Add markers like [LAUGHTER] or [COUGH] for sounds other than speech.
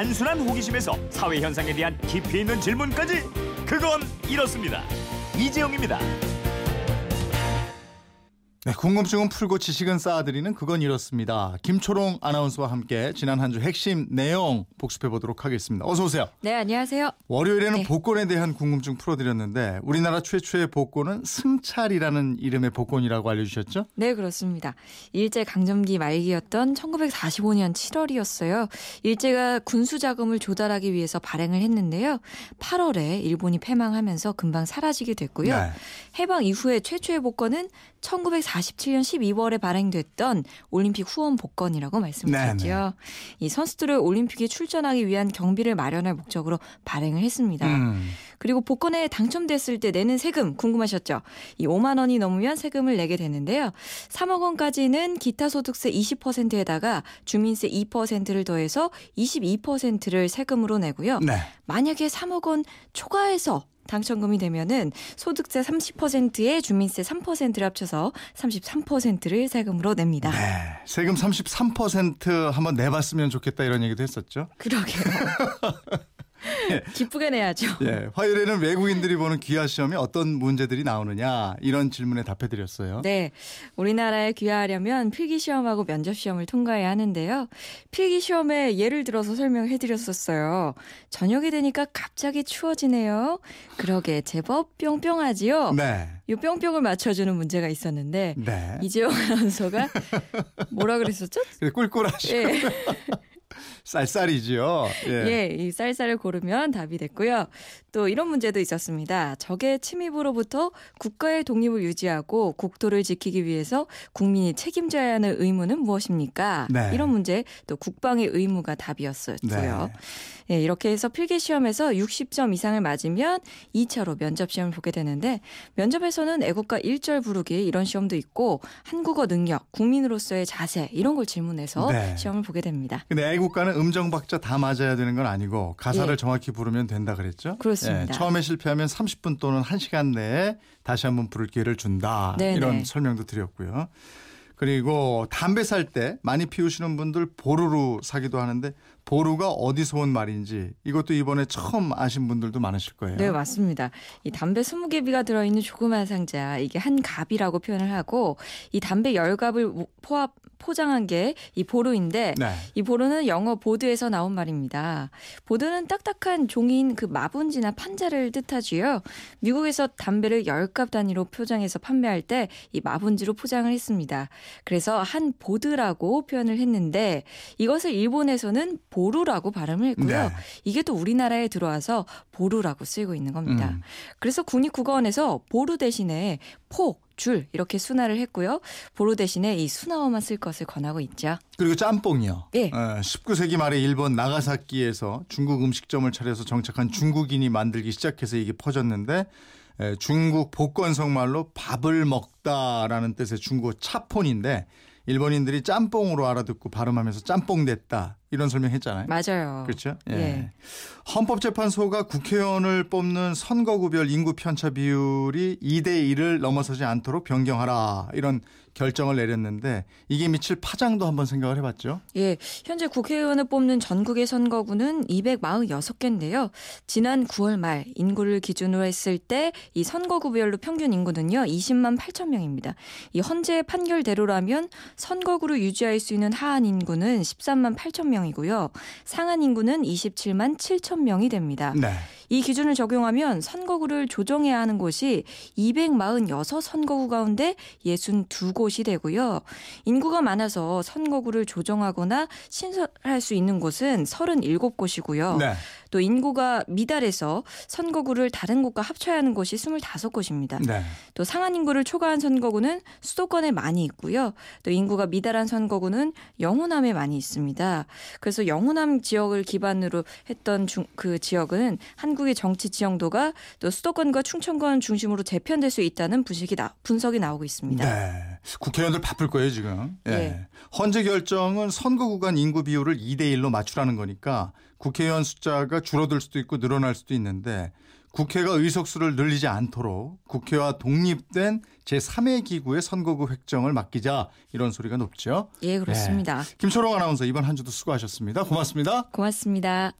단순한 호기심에서 사회 현상에 대한 깊이 있는 질문까지 그건 이렇습니다. 이재용입니다. 네, 궁금증은 풀고 지식은 쌓아드리는 그건 이렇습니다. 김초롱 아나운서와 함께 지난 한 주 핵심 내용 복습해 보도록 하겠습니다. 어서 오세요. 네, 안녕하세요. 월요일에는 네. 복권에 대한 궁금증 풀어드렸는데 우리나라 최초의 복권은 승찰이라는 이름의 복권이라고 알려주셨죠? 네, 그렇습니다. 일제 강점기 말기였던 1945년 7월이었어요. 일제가 군수 자금을 조달하기 위해서 발행을 했는데요. 8월에 일본이 패망하면서 금방 사라지게 됐고요. 네. 해방 이후에 최초의 복권은 1947년 12월에 발행됐던 올림픽 후원 복권이라고 말씀드렸죠. 네네. 이 선수들을 올림픽에 출전하기 위한 경비를 마련할 목적으로 발행을 했습니다. 음, 그리고 복권에 당첨됐을 때 내는 세금 궁금하셨죠? 이 5만 원이 넘으면 세금을 내게 되는데요. 3억 원까지는 기타 소득세 20%에다가 주민세 2%를 더해서 22%를 세금으로 내고요. 네. 만약에 3억 원 초과해서 당첨금이 되면은 소득세 30%에 주민세 3%를 합쳐서 33%를 세금으로 냅니다. 네. 세금 33% 한번 내봤으면 좋겠다 이런 얘기도 했었죠. 그러게요. [LAUGHS] [LAUGHS] 기쁘게 내야죠. [LAUGHS] 예, 화요일에는 외국인들이 보는 귀화 시험에 어떤 문제들이 나오느냐 이런 질문에 답해드렸어요. 네. 우리나라에 귀화하려면 필기 시험하고 면접 시험을 통과해야 하는데요. 필기 시험에 예를 들어서 설명해 드렸었어요. 저녁이 되니까 갑자기 추워지네요. 그러게 제법 뿅뿅하지요. 네. 이 뿅뿅을 맞춰주는 문제가 있었는데 네. 이재용 아나운서가 뭐라 그랬었죠? 그래, 꿀꿀하시 예. [LAUGHS] [LAUGHS] 쌀쌀이지요. 예. 예, 이 쌀쌀을 고르면 답이 됐고요. 또 이런 문제도 있었습니다. 적의 침입으로부터 국가의 독립을 유지하고 국토를 지키기 위해서 국민이 책임져야 하는 의무는 무엇입니까? 네. 이런 문제 또 국방의 의무가 답이었었고요. 예, 이렇게 해서 필기 시험에서 60점 이상을 맞으면 2차로 면접 시험을 보게 되는데 면접에서는 애국가 1절 부르기 이런 시험도 있고 한국어 능력, 국민으로서의 자세 이런 걸 질문해서 네. 시험을 보게 됩니다. 근데 애국가는 음정 박자 다 맞아야 되는 건 아니고 가사를 예. 정확히 부르면 된다 그랬죠? 그렇습니다. 예, 처음에 실패하면 30분 또는 1시간 내에 다시 한번 부를 기회를 준다. 네네. 이런 설명도 드렸고요. 그리고 담배 살 때 많이 피우시는 분들 보루로 사기도 하는데 보루가 어디서 온 말인지 이것도 이번에 처음 아신 분들도 많으실 거예요. 네, 맞습니다. 이 담배 20개비가 들어 있는 조그만 상자, 이게 한 갑이라고 표현을 하고, 이 담배 열 갑을 포합, 포장한 게 이 보루인데, 네. 이 보루는 영어 보드에서 나온 말입니다. 보드는 딱딱한 종이인 그 마분지나 판자를 뜻하지요. 미국에서 담배를 열갑 단위로 포장해서 판매할 때 이 마분지로 포장을 했습니다. 그래서 한 보드라고 표현을 했는데, 이것을 일본에서는 보루라고 발음을 했고요. 네. 이게 또 우리나라에 들어와서 보루라고 쓰이고 있는 겁니다. 음. 그래서 국립국어원에서 보루 대신에 포, 줄 이렇게 순화를 했고요. 보루 대신에 이 순화어만 쓸 것을 권하고 있죠. 그리고 짬뽕이요. 예. 어, 19세기 말에 일본 나가사키에서 중국 음식점을 차려서 정착한 중국인이 만들기 시작해서 이게 퍼졌는데 에, 중국 복건성 말로 밥을 먹다라는 뜻의 중국어 차폰인데 일본인들이 짬뽕으로 알아듣고 발음하면서 짬뽕 됐다 이런 설명했잖아요. 맞아요. 그렇죠? 예. 헌법재판소가 국회의원을 뽑는 선거구별 인구 편차 비율이 2대 1을 넘어서지 않도록 변경하라 이런 결정을 내렸는데 이게 미칠 파장도 한번 생각을 해봤죠. 예, 현재 국회의원을 뽑는 전국의 선거구는 246개인데요. 지난 9월 말 인구를 기준으로 했을 때 이 선거구별로 평균 인구는요 20만 8천 명입니다. 이 헌재 판결대로라면 선거구를 유지할 수 있는 하한 인구는 13만 8천 명 이고요. 상한 인구는 27만 7천 명이 됩니다. 네. 이 기준을 적용하면 선거구를 조정해야 하는 곳이 246 선거구 가운데 62곳이 되고요. 인구가 많아서 선거구를 조정하거나 신설할 수 있는 곳은 37곳이고요. 네. 또 인구가 미달해서 선거구를 다른 곳과 합쳐야 하는 곳이 25곳입니다. 네. 또 상한 인구를 초과한 선거구는 수도권에 많이 있고요. 또 인구가 미달한 선거구는 영호남에 많이 있습니다. 그래서 영호남 지역을 기반으로 했던 중, 그 지역은 한국의 정치 지형도가 또 수도권과 충청권 중심으로 재편될 수 있다는 분석이, 나, 분석이 나오고 있습니다. 네. 국회의원들 바쁠 거예요, 지금. 예. 예. 헌재 결정은 선거 구간 인구 비율을 2대 1로 맞추라는 거니까 국회의원 숫자가 줄어들 수도 있고 늘어날 수도 있는데 국회가 의석수를 늘리지 않도록 국회와 독립된 제3의 기구의 선거구 획정을 맡기자 이런 소리가 높죠. 예, 그렇습니다. 김초롱 아나운서 이번 한 주도 수고하셨습니다. 고맙습니다. 고맙습니다.